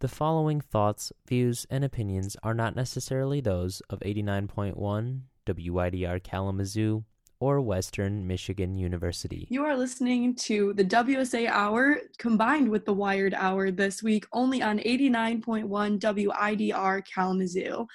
The following thoughts, views, and opinions are not necessarily those of 89.1 WIDR Kalamazoo or Western Michigan University. You are listening to the WSA Hour combined with the WIRE Hour this week only on 89.1 WIDR Kalamazoo.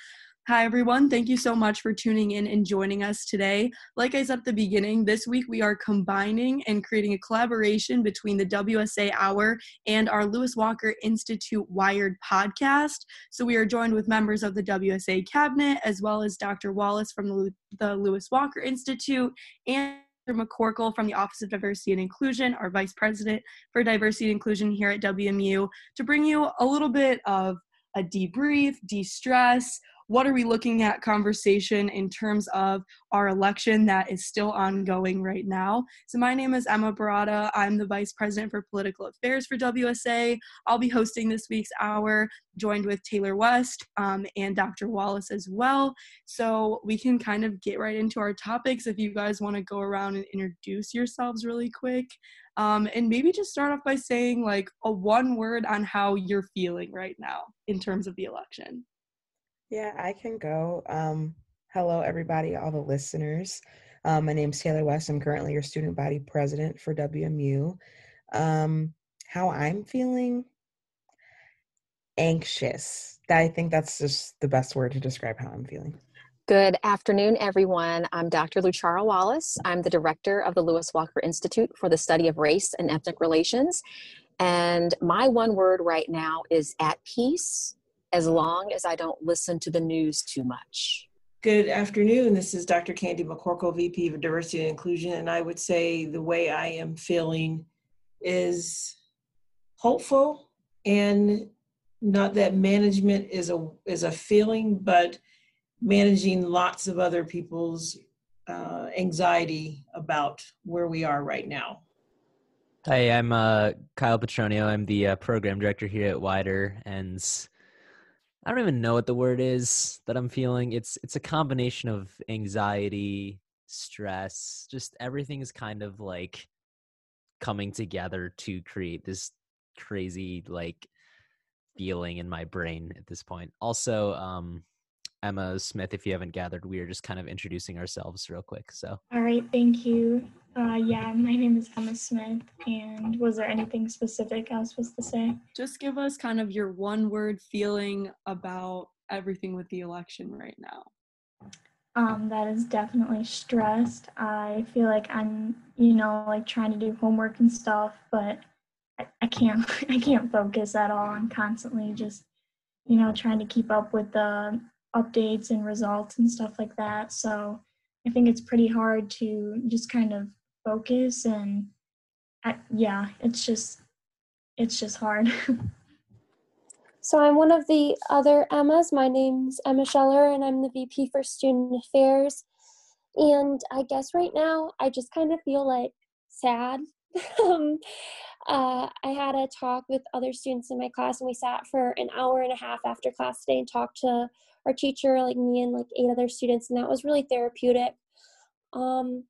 Hi, everyone. Thank you so much for tuning in and joining us today. Like I said at the beginning, this week we are combining and creating a collaboration between the WSA Hour and our Lewis Walker Institute WIRE podcast. So we are joined with members of the WSA cabinet as well as Dr. Wallace from the, Lewis Walker Institute and Dr. McCorkle from the Office of Diversity and Inclusion, our Vice President for Diversity and Inclusion here at WMU, to bring you a little bit of a debrief, de stress, what are we looking at conversation in terms of our election that is still ongoing right now. So, my name is Emma Barada. I'm the Vice President for Political Affairs for WSA. I'll be hosting this week's hour, joined with Taylor West um, and Dr. Wallace as well. So, we can kind of get right into our topics if you guys want to go around and introduce yourselves really quick. Um, and maybe just start off by saying like a one word on how you're feeling right now in terms of the election. Yeah, I can go. Um, hello, everybody, all the listeners. Um, my name is Taylor West. I'm currently your student body president for WMU. Um, how I'm feeling? Anxious. I think that's just the best word to describe how I'm feeling. Good afternoon, everyone. I'm Dr. Luchara Wallace. I'm the director of the Lewis Walker Institute for the Study of Race and Ethnic Relations. And my one word right now is at peace as long as I don't listen to the news too much. Good afternoon. This is Dr. Candy McCorkle, VP of Diversity and Inclusion, and I would say the way I am feeling is hopeful and not that management is a is a feeling, but managing lots of other people's uh, anxiety about where we are right now. Hi, I'm uh, Kyle Petronio. I'm the uh, program director here at WIDR, and I don't even know what the word is that I'm feeling. It's it's a combination of anxiety, stress, just everything is kind of like coming together to create this crazy like feeling in my brain at this point. Also, um Emma Smith, if you haven't gathered, we are just kind of introducing ourselves real quick. So, all right, thank you. Uh, yeah, my name is Emma Smith. And was there anything specific I was supposed to say? Just give us kind of your one word feeling about everything with the election right now. Um, that is definitely stressed. I feel like I'm, you know, like trying to do homework and stuff, but I, I can't, I can't focus at all. I'm constantly just, you know, trying to keep up with the updates and results and stuff like that. So I think it's pretty hard to just kind of focus and I, yeah, it's just it's just hard. so I'm one of the other Emmas. My name's Emma Scheller and I'm the VP for Student Affairs. And I guess right now I just kind of feel like sad. um, uh, I had a talk with other students in my class, and we sat for an hour and a half after class today and talked to our teacher, like me and like eight other students, and that was really therapeutic. Um,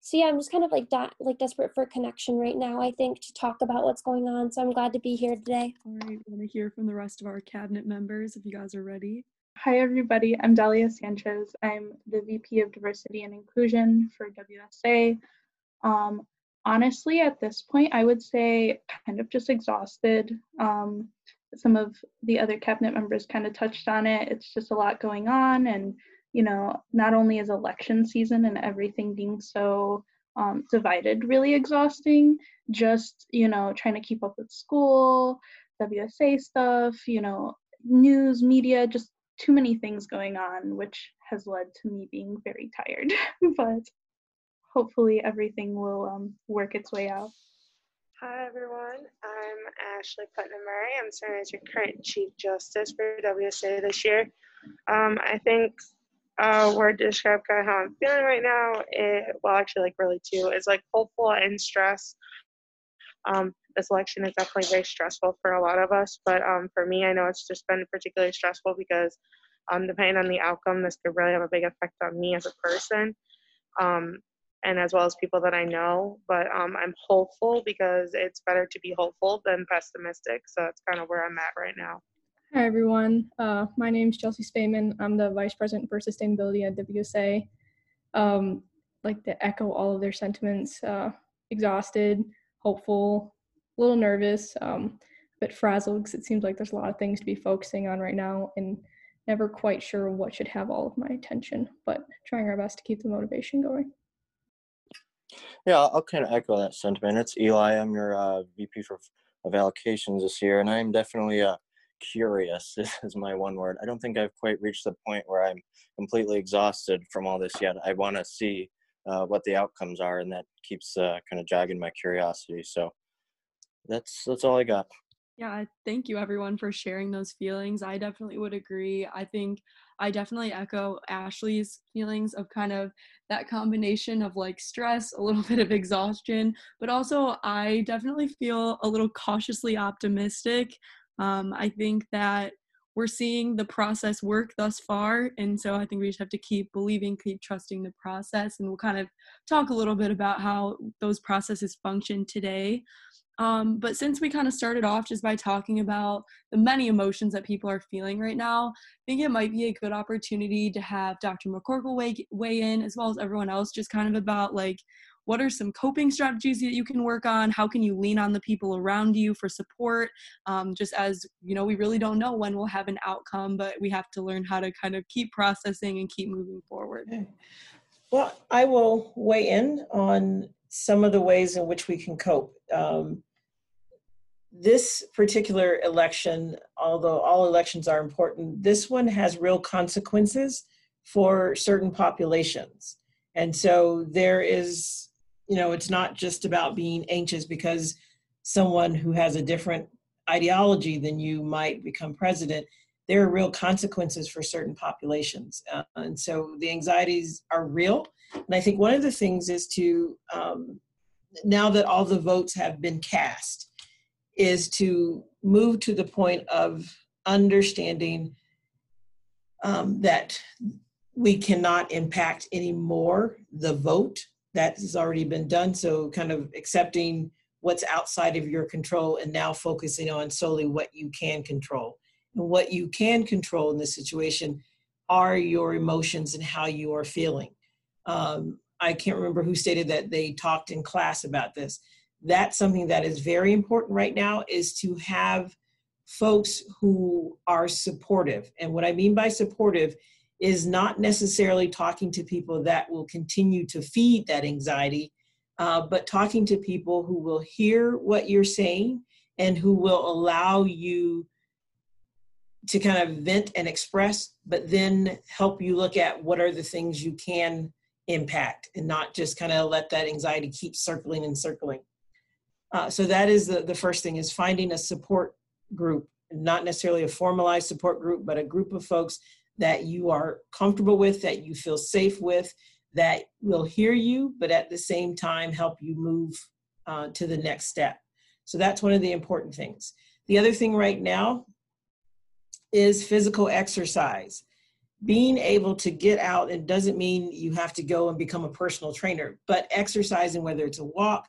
so yeah, I'm just kind of like like desperate for connection right now. I think to talk about what's going on. So I'm glad to be here today. All right, want to hear from the rest of our cabinet members if you guys are ready. Hi everybody, I'm Dalia Sanchez. I'm the VP of Diversity and Inclusion for WSA. Um, honestly, at this point, I would say kind of just exhausted. Um, some of the other cabinet members kind of touched on it. It's just a lot going on, and you know, not only is election season and everything being so um, divided really exhausting, just you know, trying to keep up with school, WSA stuff, you know, news, media, just too many things going on, which has led to me being very tired. but hopefully everything will um, work its way out. Hi everyone, I'm Ashley Putnam Murray. I'm serving as your current Chief Justice for WSA this year. Um, I think uh, word to describe kind of how I'm feeling right now, it, well, actually, like really too, is like hopeful and stressed. Um, this election is definitely very stressful for a lot of us, but um, for me, I know it's just been particularly stressful because um, depending on the outcome, this could really have a big effect on me as a person. Um, and as well as people that I know. But um, I'm hopeful because it's better to be hopeful than pessimistic. So that's kind of where I'm at right now. Hi, everyone. Uh, my name is Chelsea Spayman. I'm the Vice President for Sustainability at WSA. Um, like to echo all of their sentiments uh, exhausted, hopeful, a little nervous, um, a bit frazzled because it seems like there's a lot of things to be focusing on right now and never quite sure what should have all of my attention, but trying our best to keep the motivation going. Yeah, I'll kind of echo that sentiment. It's Eli. I'm your uh, VP for of allocations this year, and I'm definitely uh, curious. Is my one word. I don't think I've quite reached the point where I'm completely exhausted from all this yet. I want to see uh, what the outcomes are, and that keeps uh, kind of jogging my curiosity. So that's that's all I got. Yeah, thank you everyone for sharing those feelings. I definitely would agree. I think I definitely echo Ashley's feelings of kind of that combination of like stress, a little bit of exhaustion, but also I definitely feel a little cautiously optimistic. Um, I think that we're seeing the process work thus far. And so I think we just have to keep believing, keep trusting the process. And we'll kind of talk a little bit about how those processes function today. Um, but since we kind of started off just by talking about the many emotions that people are feeling right now, I think it might be a good opportunity to have Dr. McCorkle weigh, weigh in as well as everyone else, just kind of about like what are some coping strategies that you can work on? How can you lean on the people around you for support? Um, just as you know, we really don't know when we'll have an outcome, but we have to learn how to kind of keep processing and keep moving forward. Okay. Well, I will weigh in on some of the ways in which we can cope. Um, this particular election, although all elections are important, this one has real consequences for certain populations. And so there is, you know, it's not just about being anxious because someone who has a different ideology than you might become president. There are real consequences for certain populations. Uh, and so the anxieties are real. And I think one of the things is to, um, now that all the votes have been cast, is to move to the point of understanding um, that we cannot impact anymore the vote that has already been done. So, kind of accepting what's outside of your control and now focusing on solely what you can control. And what you can control in this situation are your emotions and how you are feeling. Um, I can't remember who stated that they talked in class about this that's something that is very important right now is to have folks who are supportive and what i mean by supportive is not necessarily talking to people that will continue to feed that anxiety uh, but talking to people who will hear what you're saying and who will allow you to kind of vent and express but then help you look at what are the things you can impact and not just kind of let that anxiety keep circling and circling. Uh, so that is the, the first thing is finding a support group, not necessarily a formalized support group, but a group of folks that you are comfortable with, that you feel safe with, that will hear you, but at the same time help you move uh, to the next step. So that's one of the important things. The other thing right now is physical exercise. Being able to get out, and doesn't mean you have to go and become a personal trainer, but exercising, whether it's a walk,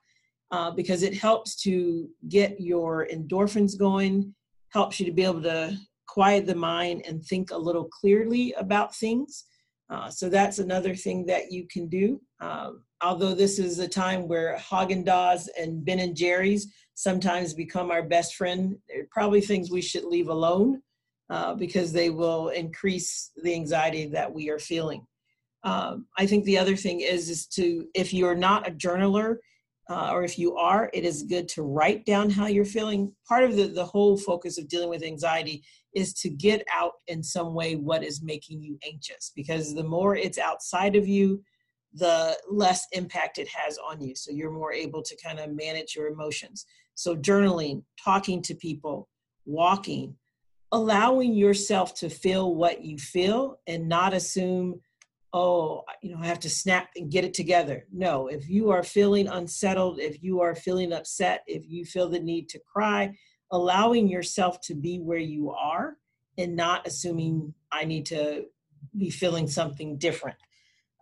uh, because it helps to get your endorphins going, helps you to be able to quiet the mind and think a little clearly about things. Uh, so that's another thing that you can do. Um, although this is a time where Haagen Dazs and Ben and Jerry's sometimes become our best friend, they're probably things we should leave alone uh, because they will increase the anxiety that we are feeling. Um, I think the other thing is is to if you're not a journaler, uh, or if you are, it is good to write down how you're feeling. Part of the, the whole focus of dealing with anxiety is to get out in some way what is making you anxious, because the more it's outside of you, the less impact it has on you. So you're more able to kind of manage your emotions. So journaling, talking to people, walking, allowing yourself to feel what you feel and not assume oh, you know, I have to snap and get it together. No, if you are feeling unsettled, if you are feeling upset, if you feel the need to cry, allowing yourself to be where you are and not assuming I need to be feeling something different.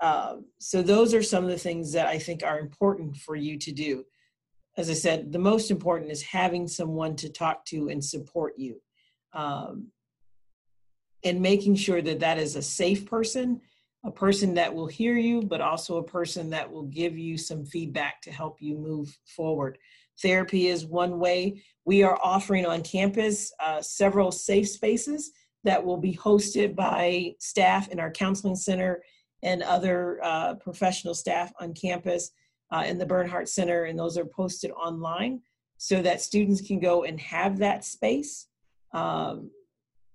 Uh, so those are some of the things that I think are important for you to do. As I said, the most important is having someone to talk to and support you. Um, and making sure that that is a safe person, a person that will hear you, but also a person that will give you some feedback to help you move forward. Therapy is one way. We are offering on campus uh, several safe spaces that will be hosted by staff in our counseling center and other uh, professional staff on campus uh, in the Bernhard Center, and those are posted online so that students can go and have that space. Um,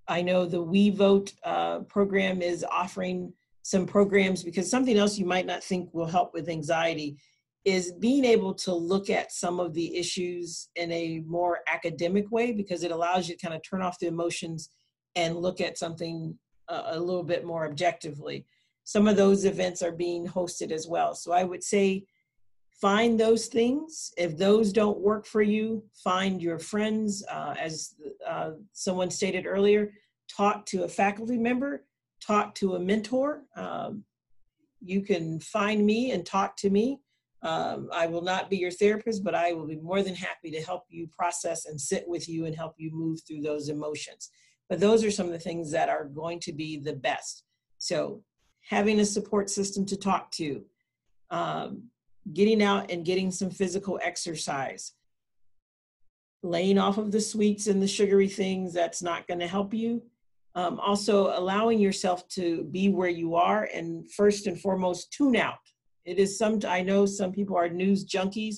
I know the We Vote uh, program is offering some programs because something else you might not think will help with anxiety is being able to look at some of the issues in a more academic way because it allows you to kind of turn off the emotions and look at something a, a little bit more objectively. Some of those events are being hosted as well. So I would say find those things. If those don't work for you, find your friends. Uh, as uh, someone stated earlier, talk to a faculty member, talk to a mentor. Um, you can find me and talk to me. Um, I will not be your therapist, but I will be more than happy to help you process and sit with you and help you move through those emotions. But those are some of the things that are going to be the best. So, having a support system to talk to, um, getting out and getting some physical exercise, laying off of the sweets and the sugary things that's not going to help you. Um, also, allowing yourself to be where you are, and first and foremost, tune out. It is some, I know some people are news junkies,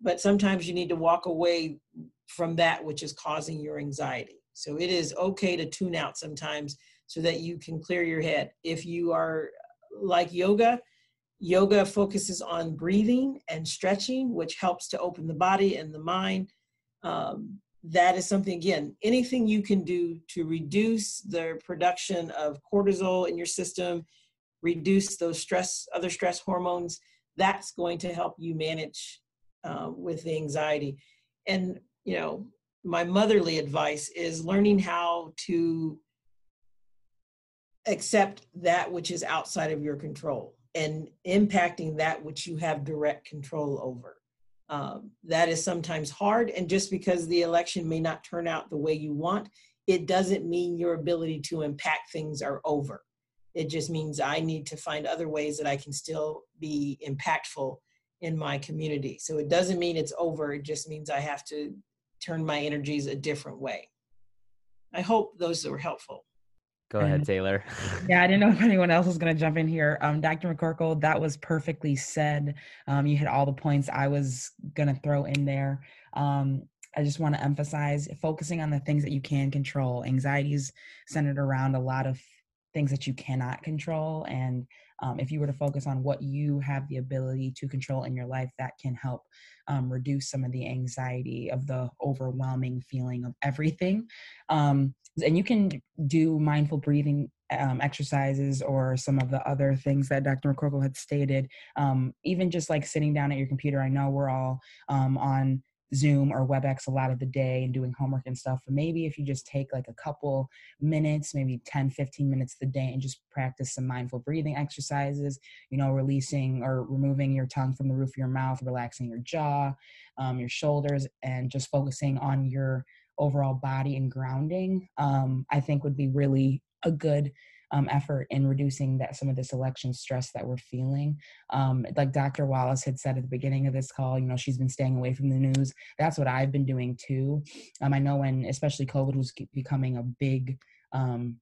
but sometimes you need to walk away from that which is causing your anxiety. So it is okay to tune out sometimes so that you can clear your head. If you are like yoga, Yoga focuses on breathing and stretching, which helps to open the body and the mind. Um, that is something, again, anything you can do to reduce the production of cortisol in your system, reduce those stress, other stress hormones, that's going to help you manage uh, with the anxiety. And, you know, my motherly advice is learning how to accept that which is outside of your control and impacting that which you have direct control over. Um, that is sometimes hard, and just because the election may not turn out the way you want, it doesn't mean your ability to impact things are over. It just means I need to find other ways that I can still be impactful in my community. So it doesn't mean it's over, it just means I have to turn my energies a different way. I hope those were helpful. Go ahead, Taylor. yeah, I didn't know if anyone else was going to jump in here. Um, Dr. McCorkle, that was perfectly said. Um, you hit all the points I was going to throw in there. Um, I just want to emphasize focusing on the things that you can control. Anxiety is centered around a lot of things that you cannot control. And um, if you were to focus on what you have the ability to control in your life, that can help um, reduce some of the anxiety of the overwhelming feeling of everything. Um, and you can do mindful breathing um, exercises or some of the other things that Dr. McCorkle had stated. Um, even just like sitting down at your computer, I know we're all um, on Zoom or WebEx a lot of the day and doing homework and stuff. But maybe if you just take like a couple minutes, maybe 10, 15 minutes a day and just practice some mindful breathing exercises, you know, releasing or removing your tongue from the roof of your mouth, relaxing your jaw, um, your shoulders, and just focusing on your overall body and grounding, um, I think would be really a good um, effort in reducing that some of this election stress that we're feeling. Um, like Dr. Wallace had said at the beginning of this call, you know, she's been staying away from the news. That's what I've been doing too. Um, I know when, especially COVID was becoming a big um,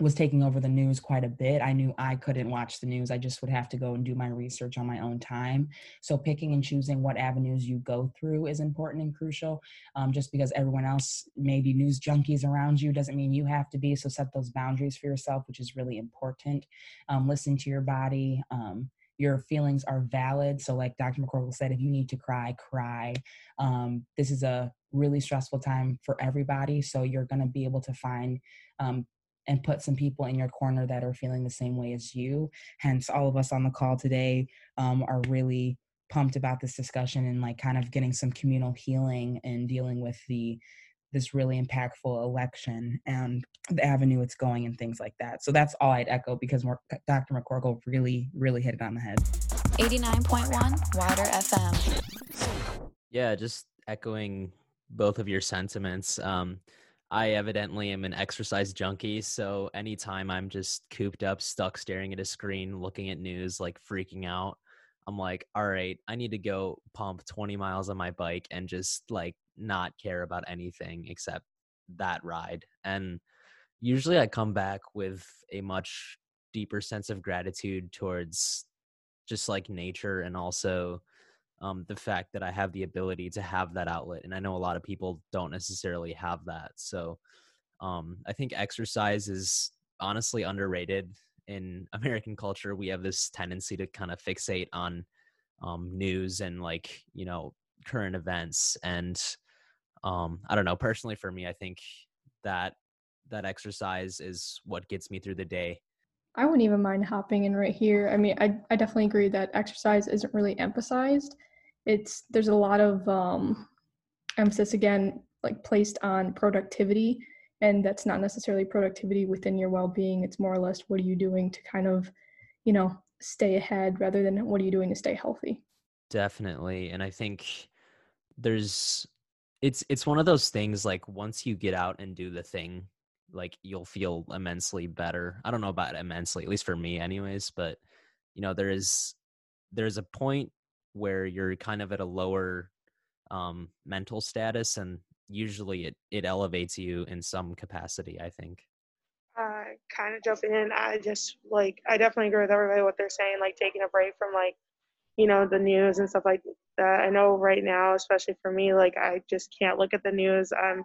was taking over the news quite a bit. I knew I couldn't watch the news. I just would have to go and do my research on my own time. So picking and choosing what avenues you go through is important and crucial. Um, just because everyone else may be news junkies around you doesn't mean you have to be. So set those boundaries for yourself, which is really important. Um, listen to your body. Um, your feelings are valid. So, like Dr. McCorkle said, if you need to cry, cry. Um, this is a really stressful time for everybody. So, you're going to be able to find um, and put some people in your corner that are feeling the same way as you. Hence, all of us on the call today um, are really pumped about this discussion and like kind of getting some communal healing and dealing with the this really impactful election and the avenue it's going and things like that. So that's all I'd echo because Dr. McCorkle really, really hit it on the head. 89.1 WIDR FM. Yeah, just echoing both of your sentiments. Um, I evidently am an exercise junkie, so anytime I'm just cooped up, stuck staring at a screen, looking at news, like freaking out, I'm like, all right, I need to go pump 20 miles on my bike and just like not care about anything except that ride. And usually I come back with a much deeper sense of gratitude towards just like nature and also um, the fact that I have the ability to have that outlet. And I know a lot of people don't necessarily have that. So um, I think exercise is honestly underrated in American culture. We have this tendency to kind of fixate on um, news and like, you know, current events. And um, I don't know, personally for me, I think that that exercise is what gets me through the day. I wouldn't even mind hopping in right here. I mean, I, I definitely agree that exercise isn't really emphasized. It's there's a lot of um, emphasis again like placed on productivity and that's not necessarily productivity within your well-being. It's more or less what are you doing to kind of you know stay ahead rather than what are you doing to stay healthy? Definitely and i think there's it's it's one of those things like once you get out and do the thing like you'll feel immensely better. I don't know about immensely at least for me anyways but you know there is there's a point where you're kind of at a lower um, mental status and usually it, it elevates you in some capacity i think. Uh, kind of jumping in i just like i definitely agree with everybody what they're saying like taking a break from like you know the news and stuff like that. I know right now especially for me like i just can't look at the news i'm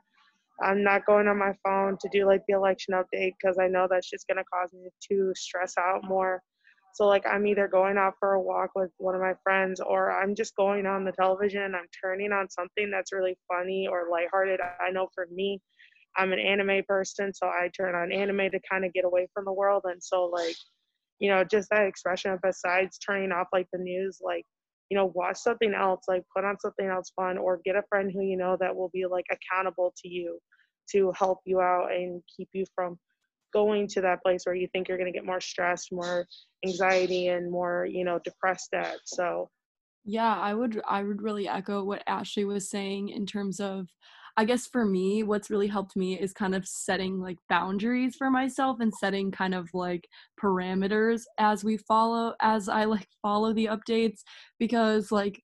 i'm not going on my phone to do like the election update because i know that's just going to cause me to stress out more so like I'm either going out for a walk with one of my friends or I'm just going on the television I'm turning on something that's really funny or lighthearted. I know for me, I'm an anime person, so I turn on anime to kind of get away from the world. And so like, you know, just that expression of besides turning off like the news, like, you know, watch something else, like put on something else fun or get a friend who you know that will be like accountable to you to help you out and keep you from going to that place where you think you're going to get more stressed, more anxiety, and more, you know, depressed at. So, yeah, I would I would really echo what Ashley was saying in terms of I guess for me what's really helped me is kind of setting like boundaries for myself and setting kind of like parameters as we follow as I like follow the updates because like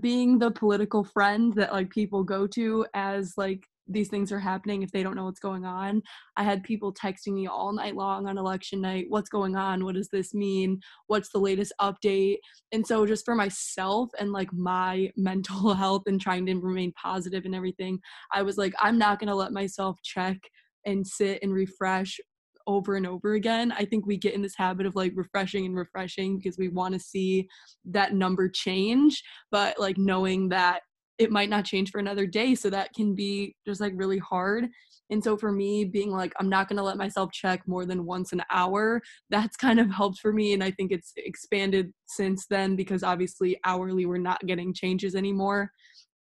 being the political friend that like people go to as like these things are happening if they don't know what's going on. I had people texting me all night long on election night, what's going on? What does this mean? What's the latest update? And so just for myself and like my mental health and trying to remain positive and everything, I was like I'm not going to let myself check and sit and refresh over and over again. I think we get in this habit of like refreshing and refreshing because we want to see that number change, but like knowing that it might not change for another day so that can be just like really hard. And so for me being like i'm not going to let myself check more than once an hour that's kind of helped for me and i think it's expanded since then because obviously hourly we're not getting changes anymore.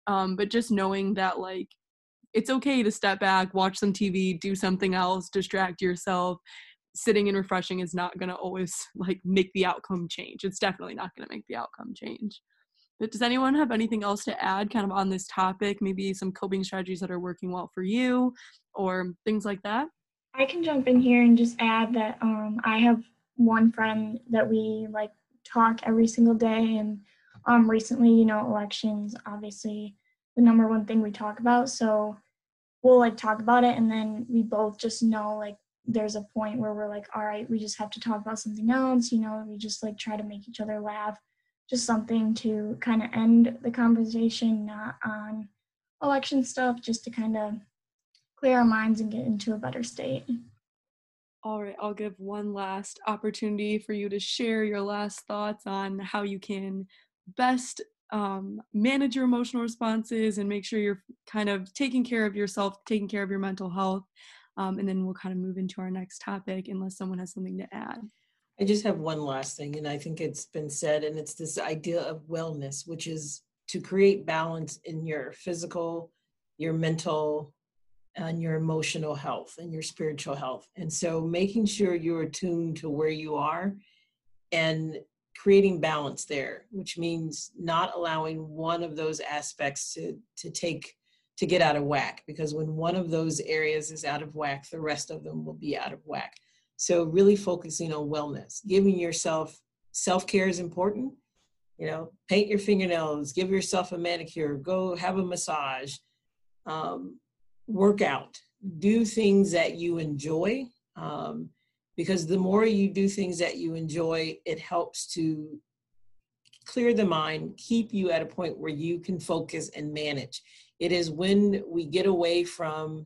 Um, but just knowing that like it's okay to step back watch some tv do something else distract yourself. Sitting and refreshing is not going to always like make the outcome change. It's definitely not going to make the outcome change but does anyone have anything else to add kind of on this topic? Maybe some coping strategies that are working well for you or things like that? I can jump in here and just add that um, I have one friend that we like talk every single day. And um, recently, you know, elections, obviously, the number one thing we talk about. So we'll like talk about it. And then we both just know like there's a point where we're like, all right, we just have to talk about something else. You know, we just like try to make each other laugh just something to kind of end the conversation, not on election stuff, just to kind of clear our minds and get into a better state. All right, I'll give one last opportunity for you to share your last thoughts on how you can best um, manage your emotional responses and make sure you're kind of taking care of yourself, taking care of your mental health. Um, and then we'll kind of move into our next topic unless someone has something to add. I just have one last thing, and I think it's been said, and it's this idea of wellness, which is to create balance in your physical, your mental, and your emotional health and your spiritual health. And so making sure you're attuned to where you are and creating balance there, which means not allowing one of those aspects to, to take to get out of whack because when one of those areas is out of whack, the rest of them will be out of whack. So really focusing on wellness, giving yourself self-care is important. You know, paint your fingernails, give yourself a manicure, go have a massage, um, work out, do things that you enjoy. Um, because the more you do things that you enjoy, it helps to clear the mind, keep you at a point where you can focus and manage. It is when we get away from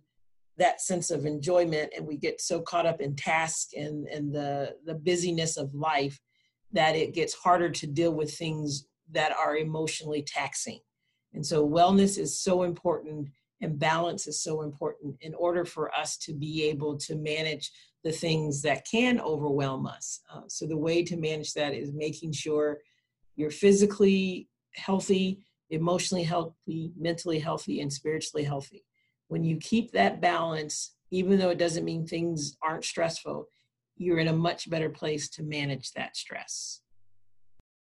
that sense of enjoyment and we get so caught up in task and, and the, the busyness of life that it gets harder to deal with things that are emotionally taxing. And so wellness is so important and balance is so important in order for us to be able to manage the things that can overwhelm us. Uh, so the way to manage that is making sure you're physically healthy, emotionally healthy, mentally healthy, and spiritually healthy. When you keep that balance, even though it doesn't mean things aren't stressful, you're in a much better place to manage that stress.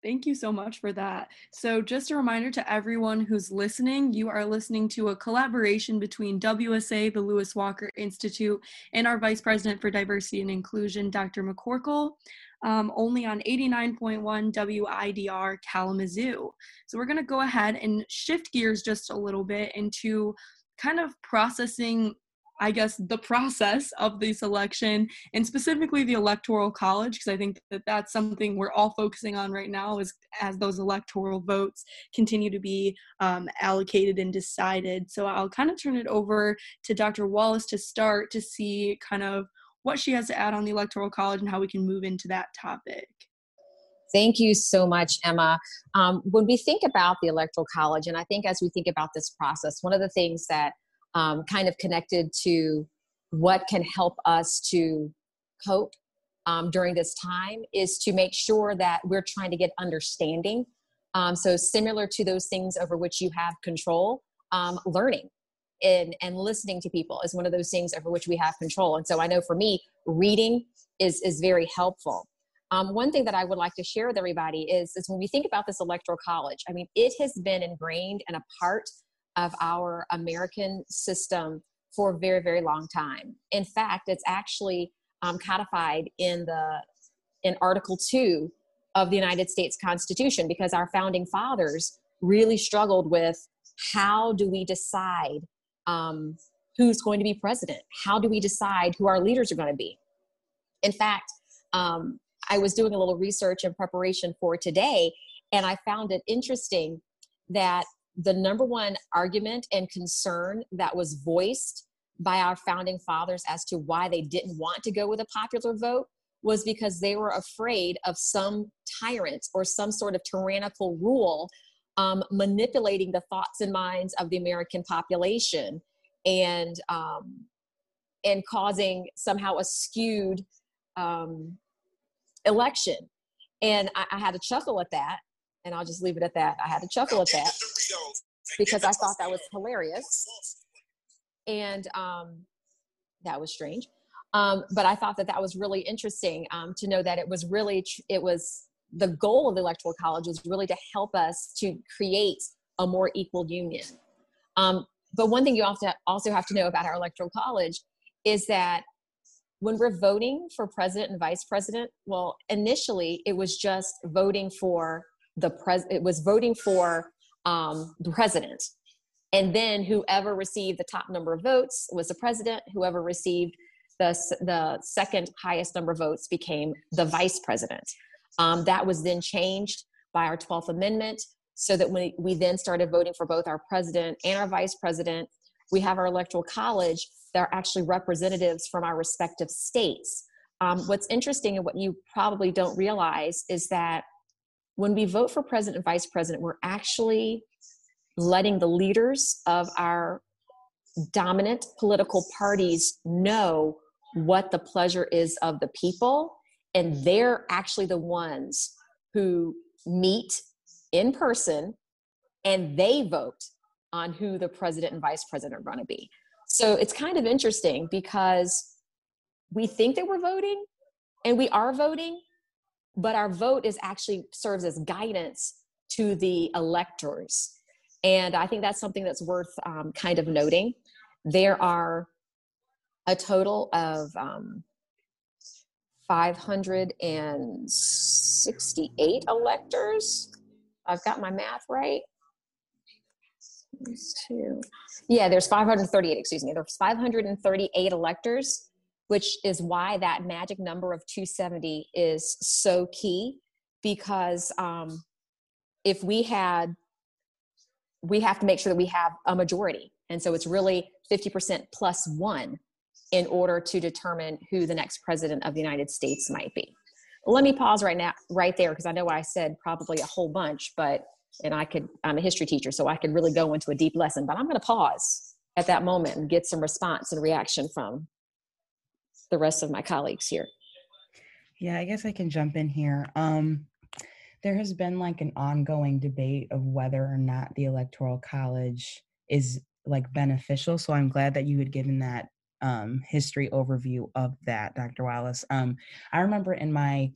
Thank you so much for that. So, just a reminder to everyone who's listening you are listening to a collaboration between WSA, the Lewis Walker Institute, and our Vice President for Diversity and Inclusion, Dr. McCorkle, um, only on 89.1 WIDR Kalamazoo. So, we're going to go ahead and shift gears just a little bit into kind of processing I guess, the process of the election and specifically the electoral college, because I think that that's something we're all focusing on right now is as those electoral votes continue to be um, allocated and decided. So I'll kind of turn it over to Dr. Wallace to start to see kind of what she has to add on the electoral college and how we can move into that topic. Thank you so much, Emma. Um, when we think about the Electoral College, and I think as we think about this process, one of the things that um, kind of connected to what can help us to cope um, during this time is to make sure that we're trying to get understanding. Um, so, similar to those things over which you have control, um, learning and, and listening to people is one of those things over which we have control. And so, I know for me, reading is, is very helpful. Um, one thing that I would like to share with everybody is, is when we think about this electoral college, I mean, it has been ingrained and a part of our American system for a very, very long time. In fact, it's actually um, codified in the in Article Two of the United States Constitution because our founding fathers really struggled with how do we decide um, who's going to be president? How do we decide who our leaders are going to be? In fact, um, I was doing a little research in preparation for today, and I found it interesting that the number one argument and concern that was voiced by our founding fathers as to why they didn't want to go with a popular vote was because they were afraid of some tyrant or some sort of tyrannical rule um, manipulating the thoughts and minds of the American population and um, and causing somehow a skewed um, election. And I, I had to chuckle at that and I'll just leave it at that. I had to chuckle at that because I thought that was hilarious. And um, that was strange. Um, but I thought that that was really interesting um, to know that it was really, it was the goal of the Electoral College was really to help us to create a more equal union. Um, but one thing you also have to know about our Electoral College is that when we're voting for president and vice president, well, initially it was just voting for the pres it was voting for um, the president. And then whoever received the top number of votes was the president. Whoever received the, the second highest number of votes became the vice president. Um, that was then changed by our 12th amendment so that we, we then started voting for both our president and our vice president. We have our electoral college that are actually representatives from our respective states um, what's interesting and what you probably don't realize is that when we vote for president and vice president, we're actually letting the leaders of our dominant political parties know what the pleasure is of the people. And they're actually the ones who meet in person and they vote on who the president and vice president are going to be. So it's kind of interesting because we think that we're voting and we are voting, but our vote is actually serves as guidance to the electors. And I think that's something that's worth um, kind of noting. There are a total of um, 568 electors. I've got my math right. Two. Yeah, there's 538, excuse me. There's 538 electors, which is why that magic number of 270 is so key because um, if we had, we have to make sure that we have a majority. And so it's really 50% plus one in order to determine who the next president of the United States might be. Let me pause right now, right there, because I know I said probably a whole bunch, but and I could, I'm a history teacher, so I could really go into a deep lesson, but I'm going to pause at that moment and get some response and reaction from the rest of my colleagues here. Yeah, I guess I can jump in here. Um, there has been like an ongoing debate of whether or not the Electoral College is like beneficial. So I'm glad that you had given that um, history overview of that, Dr. Wallace. Um, I remember in my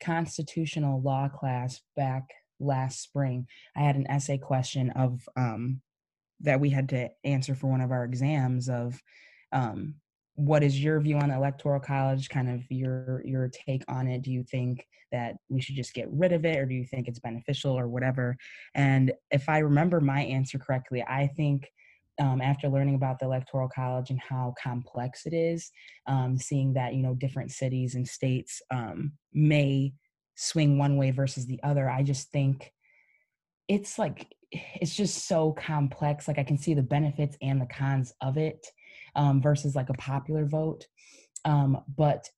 constitutional law class back last spring, I had an essay question of um, that we had to answer for one of our exams of um, what is your view on the electoral college kind of your your take on it? Do you think that we should just get rid of it or do you think it's beneficial or whatever? And if i remember my answer correctly i think um, after learning about the electoral college and how complex it is um, seeing that you know different cities and states um, may swing one way versus the other. I just think it's like it's just so complex. Like i can see the benefits and the cons of it um, versus like a popular vote. Um, but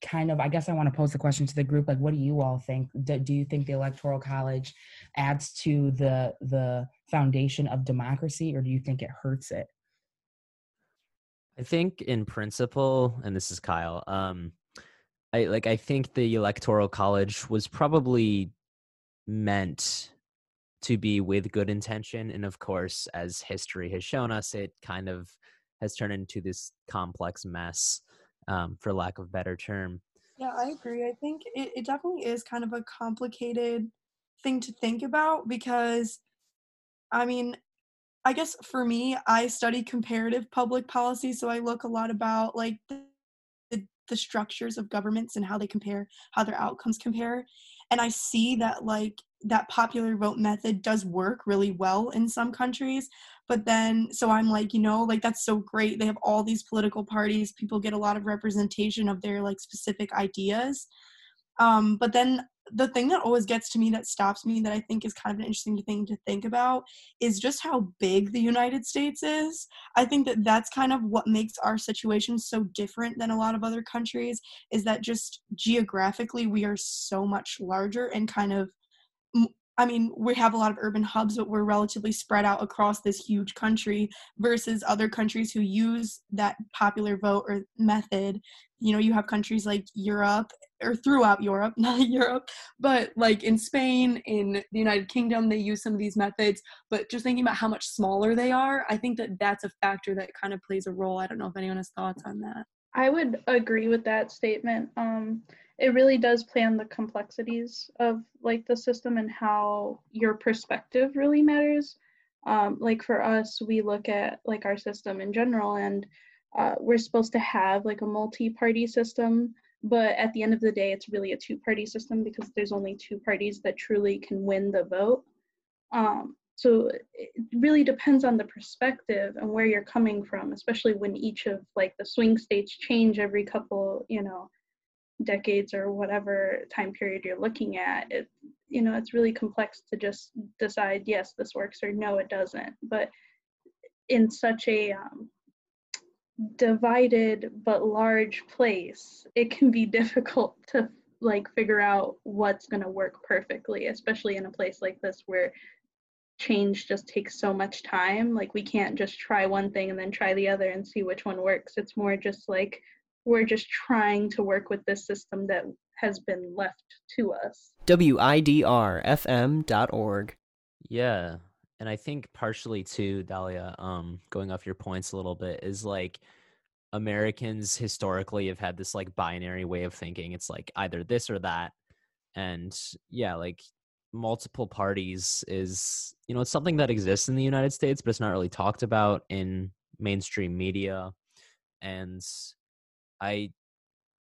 kind of i guess i want to pose the question to the group like what do you all think? Do, do you think the electoral college adds to the the foundation of democracy or do you think it hurts it? I think in principle, and this is Kyle, um, I like I think the electoral college was probably meant to be with good intention. And of course, as history has shown us, it kind of has turned into this complex mess, um, for lack of better term. Yeah, I agree. I think it, it definitely is kind of a complicated thing to think about because, I mean, I guess for me, I study comparative public policy, so I look a lot about like the, the structures of governments and how they compare, how their outcomes compare, and I see that like that popular vote method does work really well in some countries, but then so I'm like, you know, like that's so great. They have all these political parties, people get a lot of representation of their like specific ideas. Um, but then the thing that always gets to me that stops me that I think is kind of an interesting thing to think about is just how big the United States is. I think that that's kind of what makes our situation so different than a lot of other countries is that just geographically we are so much larger and kind of I mean, we have a lot of urban hubs, but we're relatively spread out across this huge country versus other countries who use that popular vote or method. You know, you have countries like Europe or throughout Europe, not Europe, but like in Spain, in the United Kingdom, they use some of these methods. But just thinking about how much smaller they are, I think that that's a factor that kind of plays a role. I don't know if anyone has thoughts on that. I would agree with that statement. Um, it really does play on the complexities of like the system and how your perspective really matters. Um, like for us, we look at like our system in general, and uh, we're supposed to have like a multi-party system, but at the end of the day, it's really a two-party system because there's only two parties that truly can win the vote. Um, so it really depends on the perspective and where you're coming from, especially when each of like the swing states change every couple, you know, decades or whatever time period you're looking at it you know it's really complex to just decide yes this works or no it doesn't. But in such a um, divided but large place it can be difficult to like figure out what's going to work perfectly especially in a place like this where change just takes so much time. Like we can't just try one thing and then try the other and see which one works. It's more just like we're just trying to work with this system that has been left to us. WIDRFM.org. Yeah. and I think partially too, Dahlia, um, going off your points a little bit, is like Americans historically have had this like binary way of thinking. It's like either this or that. And yeah, like multiple parties is, you know, it's something that exists in the United States, but it's not really talked about in mainstream media. And I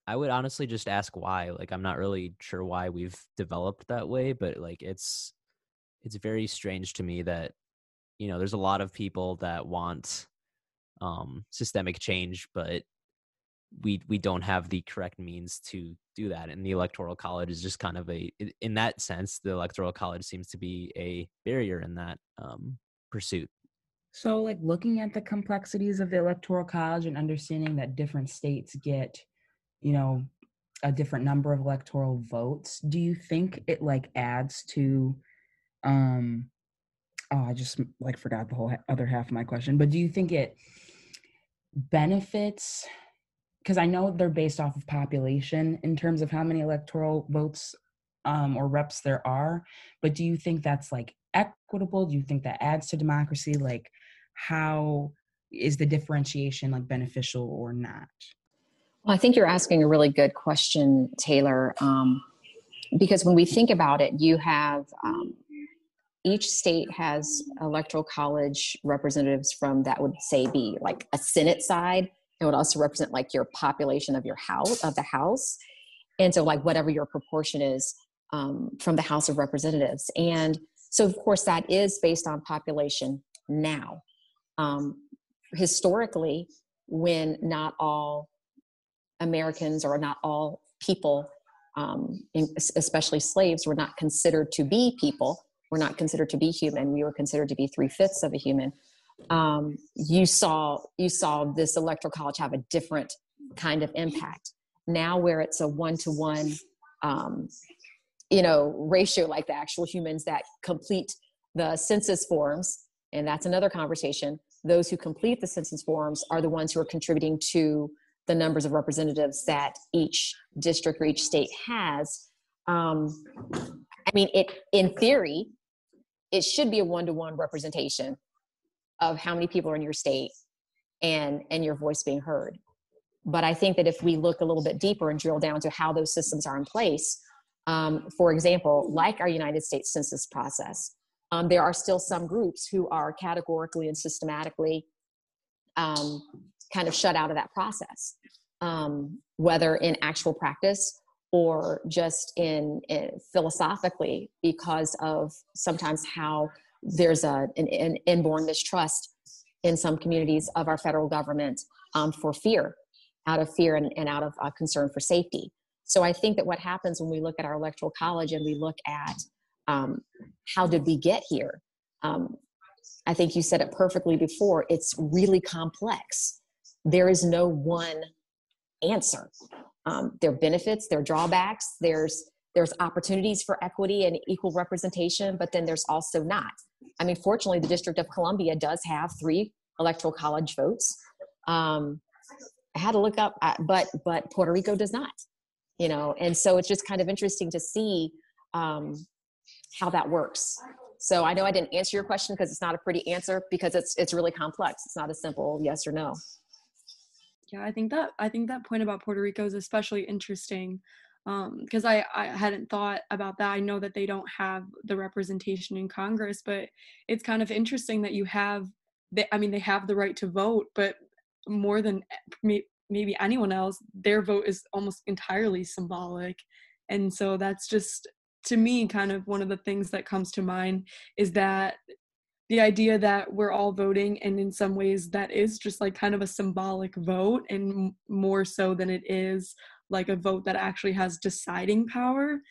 I would honestly just ask why. Like I'm not really sure why we've developed that way, but like it's it's very strange to me that you know there's a lot of people that want um systemic change but we we don't have the correct means to do that and the electoral college is just kind of a in that sense the electoral college seems to be a barrier in that um pursuit so like looking at the complexities of the electoral college and understanding that different states get you know a different number of electoral votes do you think it like adds to um oh i just like forgot the whole other half of my question but do you think it benefits because i know they're based off of population in terms of how many electoral votes um, or reps there are but do you think that's like equitable? Do you think that adds to democracy? Like how is the differentiation like beneficial or not? Well i think you're asking a really good question taylor um, because when we think about it you have um, each state has electoral college representatives from that would say be like a senate side. It would also represent like your population of your house of the house. And so like whatever your proportion is um, from the house of representatives. And so of course that is based on population now um, historically when not all americans or not all people um, especially slaves were not considered to be people were not considered to be human. We were considered to be three fifths of a human. Um, you saw you saw this electoral college have a different kind of impact. Now, where it's a one to one, you know, ratio like the actual humans that complete the census forms, and that's another conversation. Those who complete the census forms are the ones who are contributing to the numbers of representatives that each district or each state has. Um, I mean, it in theory, it should be a one-to-one representation of how many people are in your state and and your voice being heard but i think that if we look a little bit deeper and drill down to how those systems are in place um, for example like our united states census process um, there are still some groups who are categorically and systematically um, kind of shut out of that process. Um, whether in actual practice or just in, in, philosophically because of sometimes how there's a, an, an, inborn mistrust in some communities of our federal government um, for fear out of fear and, and out of uh, concern for safety. So i think that what happens when we look at our electoral college and we look at um, how did we get here um, i think you said it perfectly before it's really complex there is no one answer um, there are benefits, there are drawbacks, there's there's opportunities for equity and equal representation, but then there's also not. I mean, fortunately, the District of Columbia does have three electoral college votes. Um, I had to look up, but but Puerto Rico does not. You know, and so it's just kind of interesting to see um, how that works. So I know I didn't answer your question because it's not a pretty answer because it's it's really complex. It's not a simple yes or no yeah i think that i think that point about puerto rico is especially interesting because um, I, I hadn't thought about that i know that they don't have the representation in congress but it's kind of interesting that you have they, i mean they have the right to vote but more than maybe anyone else their vote is almost entirely symbolic and so that's just to me kind of one of the things that comes to mind is that the idea that we're all voting and in some ways that is just like kind of a symbolic vote and more so than it is like a vote that actually has deciding power.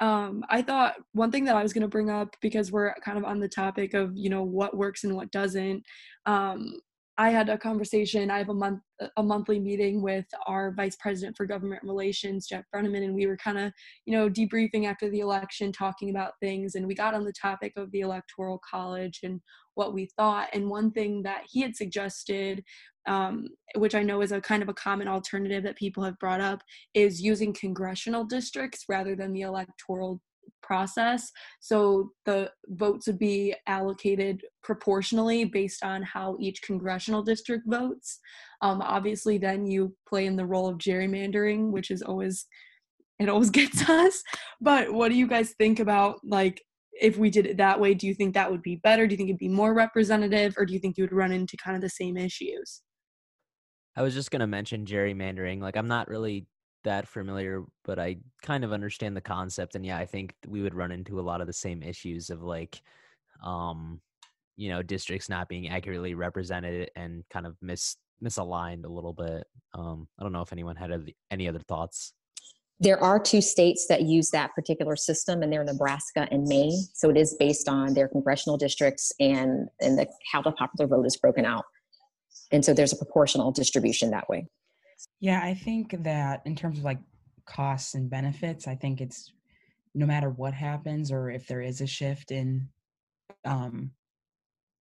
Um, i thought one thing that i was going to bring up because we're kind of on the topic of you know what works and what doesn't um, I had a conversation. I have a month a monthly meeting with our vice president for government relations, Jeff Breneman, and we were kind of, you know, debriefing after the election, talking about things, and we got on the topic of the electoral college and what we thought. And one thing that he had suggested, um, which I know is a kind of a common alternative that people have brought up, is using congressional districts rather than the electoral process. So the votes would be allocated proportionally based on how each congressional district votes. Um, obviously, then you play in the role of gerrymandering, which is always it always gets us. But what do you guys think about like if we did it that way? Do you think that would be better? Do you think it'd be more representative, or do you think you would run into kind of the same issues? I was just gonna mention gerrymandering. Like I'm not really that familiar, but I kind of understand the concept. And yeah, I think we would run into a lot of the same issues of like, um, you know, districts not being accurately represented and kind of mis misaligned a little bit. Um, I don't know if anyone had any other thoughts. There are two states that use that particular system, and they're Nebraska and Maine. So it is based on their congressional districts and and the how the popular vote is broken out. And so there's a proportional distribution that way. Yeah, I think that in terms of like costs and benefits, I think it's no matter what happens or if there is a shift in um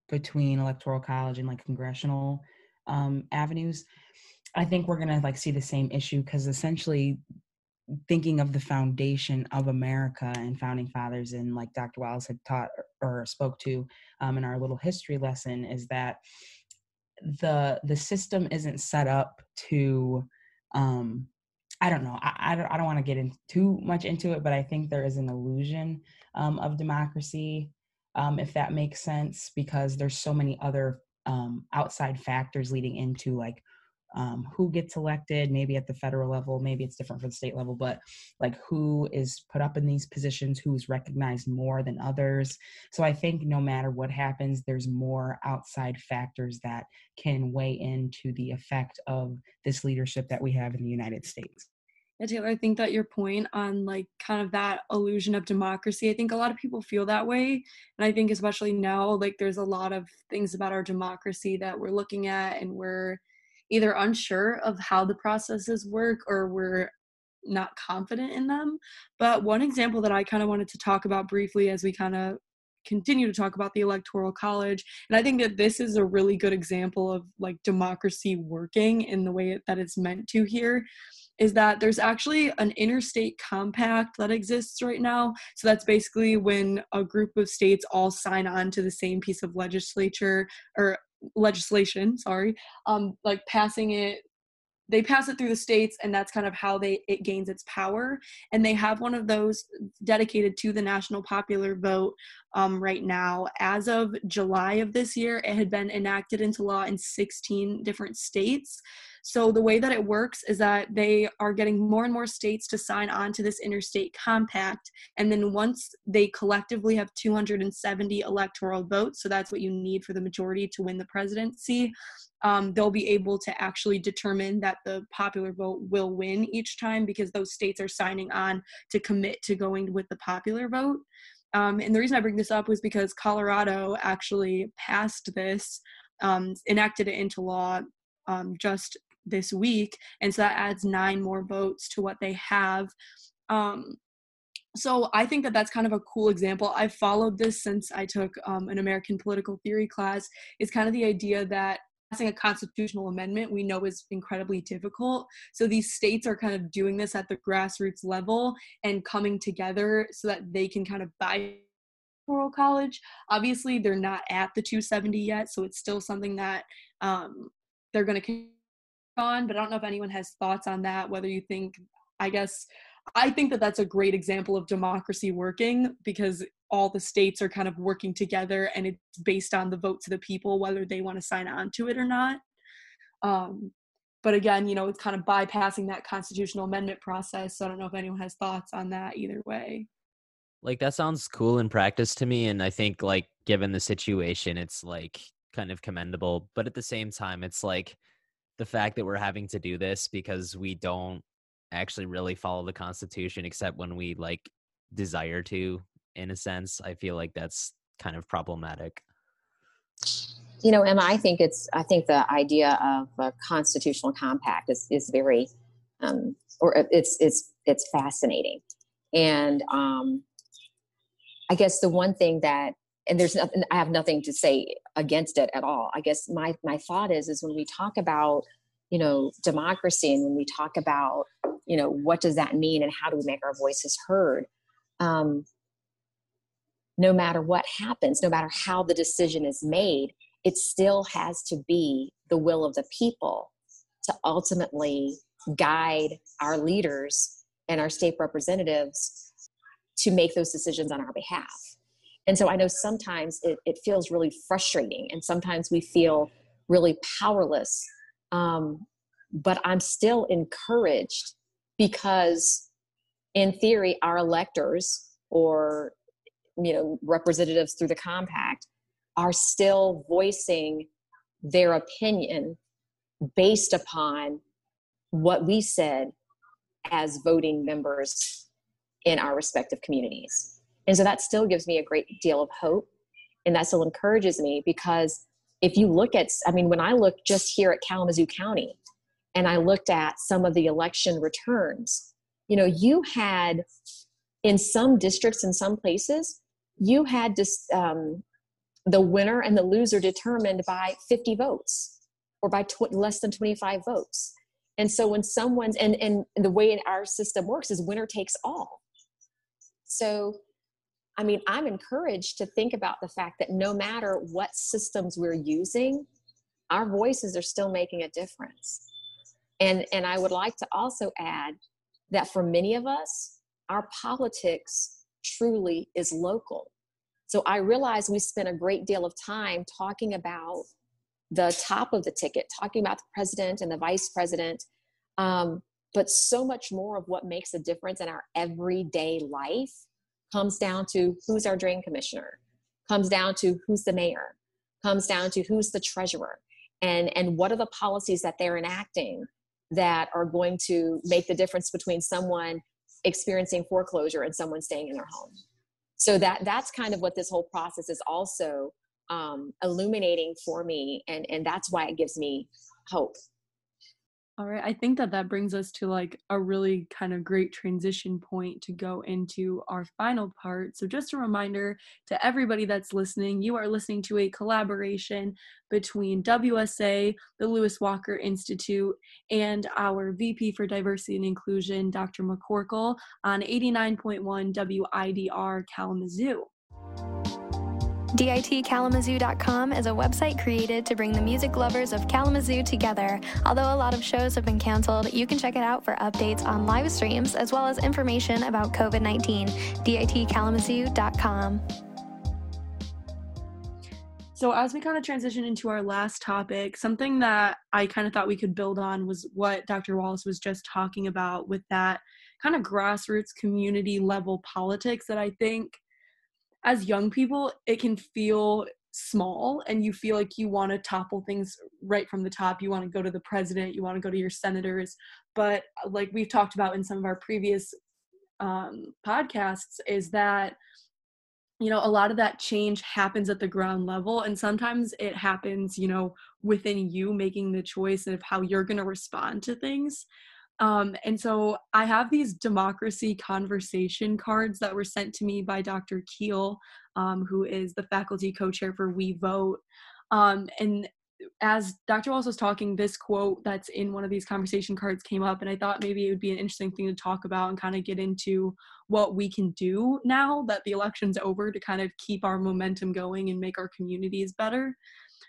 between electoral college and like congressional um avenues, I think we're gonna like see the same issue because essentially thinking of the foundation of America and founding fathers and like Dr. Wallace had taught or spoke to um, in our little history lesson is that the the system isn't set up to um i don't know i, I don't, I don't want to get in too much into it but i think there is an illusion um, of democracy um, if that makes sense because there's so many other um, outside factors leading into like um, who gets elected maybe at the federal level maybe it's different for the state level but like who is put up in these positions who's recognized more than others so i think no matter what happens there's more outside factors that can weigh into the effect of this leadership that we have in the united states yeah, Taylor, I think that your point on like kind of that illusion of democracy, I think a lot of people feel that way. And I think especially now, like there's a lot of things about our democracy that we're looking at and we're either unsure of how the processes work or we're not confident in them. But one example that I kind of wanted to talk about briefly as we kind of continue to talk about the electoral college and i think that this is a really good example of like democracy working in the way that it's meant to here is that there's actually an interstate compact that exists right now. So that's basically when a group of states all sign on to the same piece of legislature or legislation sorry um like passing it they pass it through the states and that's kind of how they it gains its power and they have one of those dedicated to the national popular vote um, right now as of july of this year it had been enacted into law in 16 different states so the way that it works is that they are getting more and more states to sign on to this interstate compact. And then once they collectively have 270 electoral votes, so that's what you need for the majority to win the presidency, um, they'll be able to actually determine that the popular vote will win each time because those states are signing on to commit to going with the popular vote. Um, and the reason I bring this up was because Colorado actually passed this, um, enacted it into law um, just this week. And so that adds nine more votes to what they have. Um, so i think that that's kind of a cool example. I've followed this since i took um, an american political theory class. It's kind of the idea that passing a constitutional amendment we know is incredibly difficult so these states are kind of doing this at the grassroots level and coming together so that they can kind of buy electoral college obviously they're not at the 270 yet so it's still something that um, they're going to on, but I don't know if anyone has thoughts on that. Whether you think, I guess, I think that that's a great example of democracy working because all the states are kind of working together and it's based on the votes of the people, whether they want to sign on to it or not. Um, but again, you know, it's kind of bypassing that constitutional amendment process. So I don't know if anyone has thoughts on that either way. Like that sounds cool in practice to me. And I think, like, given the situation, it's like kind of commendable. But at the same time, it's like, the fact that we're having to do this because we don't actually really follow the constitution except when we like desire to in a sense i feel like that's kind of problematic. You know emma i think it's i think the idea of a constitutional compact is is very um or it's it's it's fascinating. And um i guess the one thing that and there's nothing i have nothing to say against it at all. I guess my my thought is is when we talk about you know democracy and when we talk about you know what does that mean and how do we make our voices heard um, no matter what happens, no matter how the decision is made, it still has to be the will of the people to ultimately guide our leaders and our state representatives to make those decisions on our behalf. And so I know sometimes it, it feels really frustrating, and sometimes we feel really powerless. Um, but I'm still encouraged because, in theory, our electors or you know representatives through the compact are still voicing their opinion based upon what we said as voting members in our respective communities. And so that still gives me a great deal of hope. And that still encourages me because if you look at, I mean, when I look just here at Kalamazoo County and I looked at some of the election returns, you know, you had in some districts, in some places, you had just um, the winner and the loser determined by 50 votes or by tw- less than 25 votes. And so when someone's and and the way our system works is winner takes all. So I mean, I'm encouraged to think about the fact that no matter what systems we're using, our voices are still making a difference. And and I would like to also add that for many of us, our politics truly is local. So I realize we spend a great deal of time talking about the top of the ticket, talking about the president and the vice president. Um, but so much more of what makes a difference in our everyday life comes down to who's our drain commissioner, comes down to who's the mayor, comes down to who's the treasurer, and, and what are the policies that they're enacting that are going to make the difference between someone experiencing foreclosure and someone staying in their home. So that that's kind of what this whole process is also um, illuminating for me and and that's why it gives me hope all right i think that that brings us to like a really kind of great transition point to go into our final part. So just a reminder to everybody that's listening you are listening to a collaboration between wsa the lewis walker institute and our vp for diversity and inclusion dr mccorkle on 89.1 widr kalamazoo DITKalamazoo.com is a website created to bring the music lovers of Kalamazoo together. Although a lot of shows have been canceled, you can check it out for updates on live streams as well as information about COVID 19. DITKalamazoo.com. So, as we kind of transition into our last topic, something that I kind of thought we could build on was what Dr. Wallace was just talking about with that kind of grassroots community level politics that I think as young people, it can feel small and you feel like you want to topple things right from the top. You want to go to the president, you want to go to your senators. But uh, like we've talked about in some of our previous um, podcasts, is that you know a lot of that change happens at the ground level and sometimes it happens you know within you making the choice of how you're going to respond to things um, and so I have these democracy conversation cards that were sent to me by Dr. Keel, um, who is the faculty co chair for We Vote. Um, and as Dr. Wallace was talking, this quote that's in one of these conversation cards came up, and I thought maybe it would be an interesting thing to talk about and kind of get into what we can do now that the election's over to kind of keep our momentum going and make our communities better.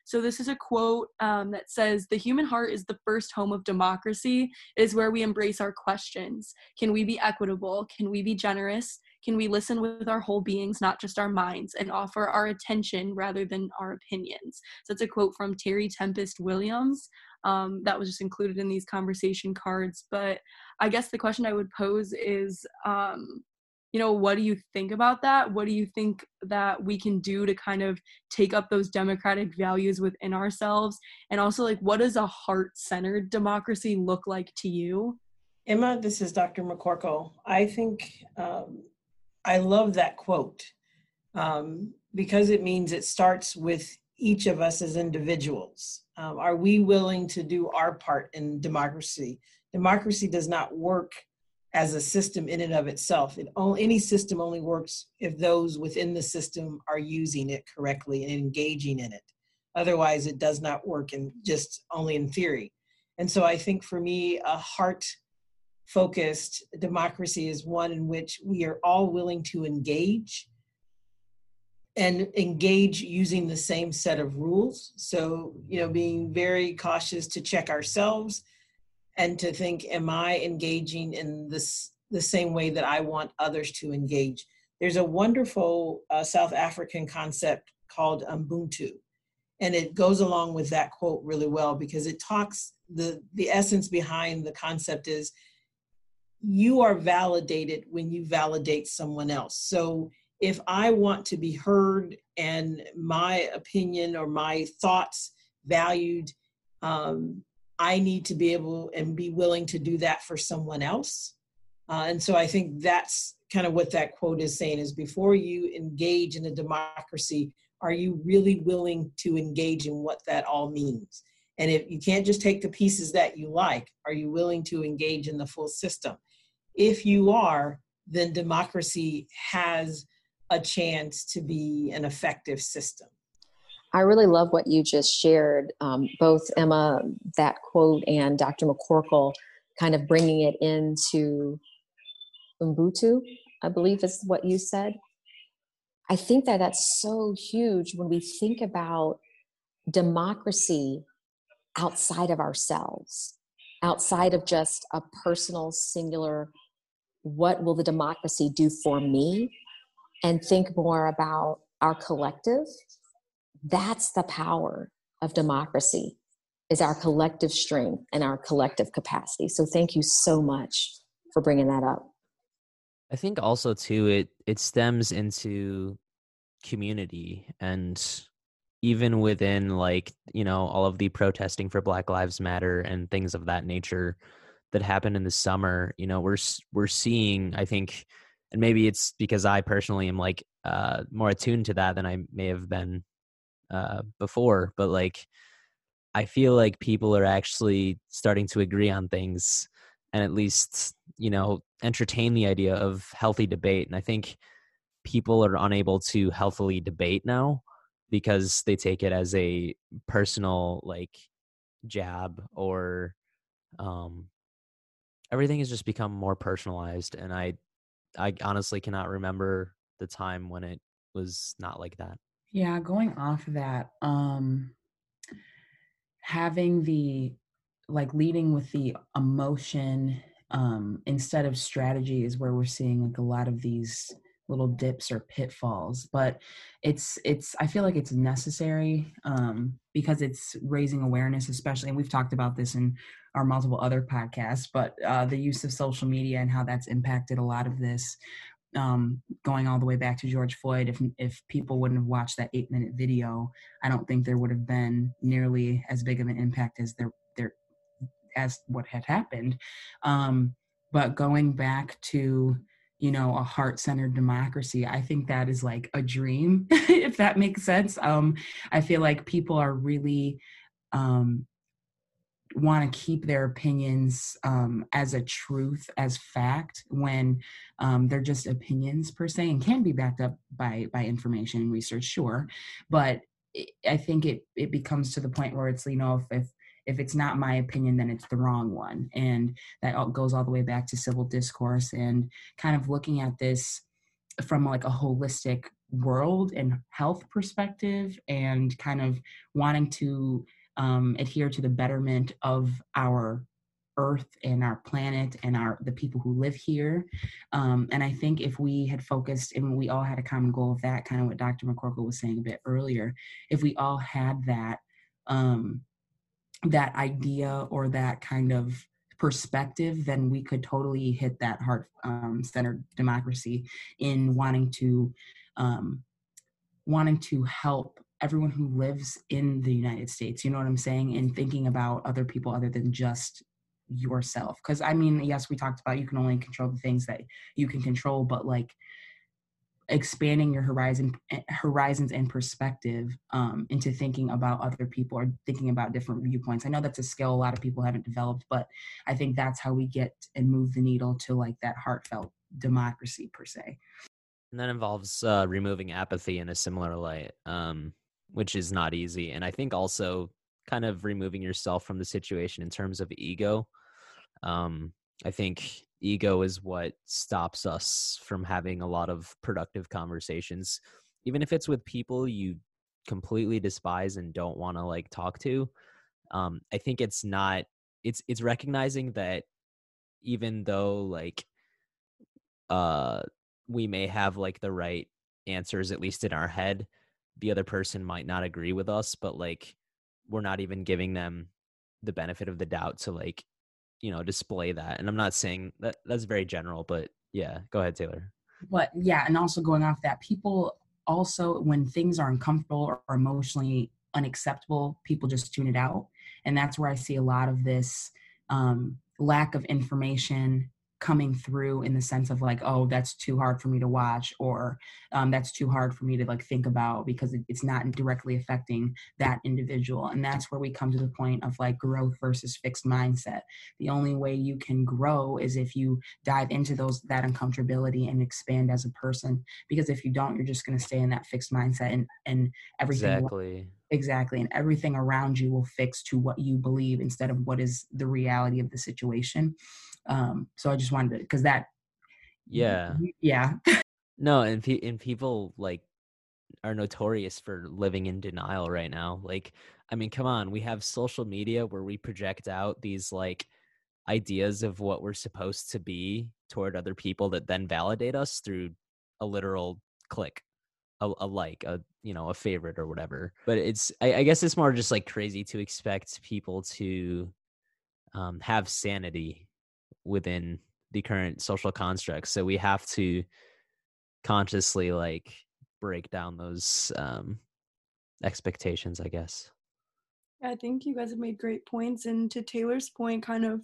So this is a quote um, that says, "The human heart is the first home of democracy. It is where we embrace our questions. Can we be equitable? Can we be generous? Can we listen with our whole beings, not just our minds, and offer our attention rather than our opinions?" So it's a quote from Terry Tempest Williams. Um, that was just included in these conversation cards. But I guess the question I would pose is, um, you know what do you think about that? What do you think that we can do to kind of take up those democratic values within ourselves? And also like what does a heart-centered democracy look like to you? Emma this is dr mccorkle. I think um, i love that quote um, because it means it starts with each of us as individuals. Um, are we willing to do our part in democracy? Democracy does not work as a system in and of itself. It only, any system only works if those within the system are using it correctly and engaging in it. Otherwise, it does not work and just only in theory. And so I think for me, a heart focused democracy is one in which we are all willing to engage and engage using the same set of rules. So, you know, being very cautious to check ourselves and to think, am I engaging in this the same way that I want others to engage? There's a wonderful uh, South African concept called Ubuntu, and it goes along with that quote really well because it talks the the essence behind the concept is you are validated when you validate someone else. So if I want to be heard and my opinion or my thoughts valued, um, I need to be able and be willing to do that for someone else. Uh, and so I think that's kind of what that quote is saying is before you engage in a democracy, are you really willing to engage in what that all means? And if you can't just take the pieces that you like, are you willing to engage in the full system? If you are, then democracy has a chance to be an effective system. I really love what you just shared, um, both Emma, that quote, and Dr. McCorkle, kind of bringing it into Ubuntu, I believe is what you said. I think that that's so huge when we think about democracy outside of ourselves, outside of just a personal, singular, what will the democracy do for me? and think more about our collective that's the power of democracy is our collective strength and our collective capacity. So thank you so much for bringing that up. I think also too it it stems into community and even within like you know all of the protesting for black lives matter and things of that nature that happened in the summer you know we're we're seeing i think and maybe it's because I personally am like uh, more attuned to that than I may have been uh, before. But like, I feel like people are actually starting to agree on things, and at least you know entertain the idea of healthy debate. And I think people are unable to healthily debate now because they take it as a personal like jab or um everything has just become more personalized and i I honestly cannot remember the time when it was not like that. Yeah, going off of that, um having the like leading with the emotion um instead of strategy is where we're seeing like a lot of these little dips or pitfalls but it's it's i feel like it's necessary um because it's raising awareness especially and we've talked about this in our multiple other podcasts but uh the use of social media and how that's impacted a lot of this um going all the way back to george floyd if if people wouldn't have watched that eight minute video i don't think there would have been nearly as big of an impact as there there as what had happened. Um but going back to you know a heart-centered democracy i think that is like a dream if that makes sense. Um i feel like people are really um want to keep their opinions um, as a truth, as fact, when um, they're just opinions per se, and can be backed up by by information and research, sure. But I think it it becomes to the point where it's you know if, if if it's not my opinion then it's the wrong one and that goes all the way back to civil discourse and kind of looking at this from like a holistic world and health perspective and kind of wanting to um, adhere to the betterment of our earth and our planet and our the people who live here. Um, and i think if we had focused and we all had a common goal of that kind of what dr mccorkle was saying a bit earlier if we all had that um, that idea or that kind of perspective, then we could totally hit that heart um, centered democracy in wanting to um, wanting to help everyone who lives in the United States. You know what I'm saying? And thinking about other people other than just yourself. Because I mean, yes, we talked about you can only control the things that you can control, but like expanding your horizon eh, horizons and perspective um, into thinking about other people or thinking about different viewpoints i know that's a skill a lot of people haven't developed but i think that's how we get and move the needle to like that heartfelt democracy per se and that involves uh, removing apathy in a similar light um, which is not easy and i think also kind of removing yourself from the situation in terms of ego um, i think ego is what stops us from having a lot of productive conversations even if it's with people you completely despise and don't want to like talk to um i think it's not it's it's recognizing that even though like uh we may have like the right answers at least in our head the other person might not agree with us but like we're not even giving them the benefit of the doubt to like you know display that and i'm not saying that that's very general but yeah go ahead taylor. But yeah and also going off that people also when things are uncomfortable or emotionally unacceptable people just tune it out and that's where i see a lot of this um, lack of information coming through in the sense of like oh that's too hard for me to watch or um, that's too hard for me to like think about because it, it's not directly affecting that individual. And that's where we come to the point of like growth versus fixed mindset. The only way you can grow is if you dive into those that uncomfortability and expand as a person because if you don't you're just going to stay in that fixed mindset and and everything exactly. Exactly and everything around you will fix to what you believe instead of what is the reality of the situation um, so I just wanted to, because that, yeah, yeah. no, and pe- and people like are notorious for living in denial right now. Like, I mean, come on, we have social media where we project out these like ideas of what we're supposed to be toward other people that then validate us through a literal click a, a, like a you know a favorite or whatever but it's I, I, guess it's more just like crazy to expect people to um, have sanity within the current social constructs so we have to consciously like break down those um expectations i guess. I think you guys have made great points and to taylor's point kind of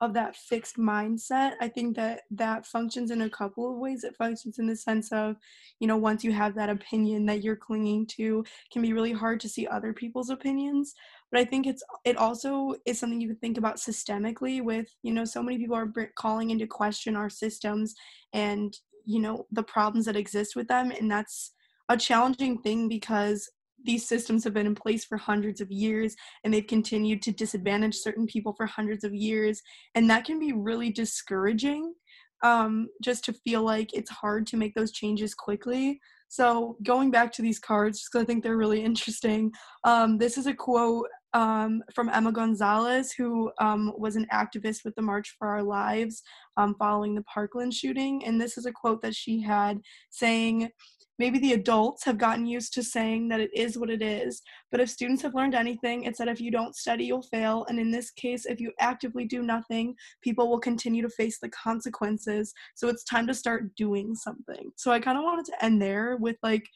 of that fixed mindset i think that that functions in a couple of ways. It functions in the sense of you know once you have that opinion that you're clinging to can be really hard to see other people's opinions but i think it's it also is something you can think about systemically with you know so many people are calling into question our systems and you know the problems that exist with them and that's a challenging thing because these systems have been in place for hundreds of years and they've continued to disadvantage certain people for hundreds of years and that can be really discouraging um, just to feel like it's hard to make those changes quickly. So going back to these cards because i think they're really interesting um, this is a quote um, from Emma Gonzalez, who um, was an activist with the March for Our Lives um, following the Parkland shooting. And this is a quote that she had saying, Maybe the adults have gotten used to saying that it is what it is, but if students have learned anything, it's that if you don't study, you'll fail. And in this case, if you actively do nothing, people will continue to face the consequences. So it's time to start doing something. So I kind of wanted to end there with like,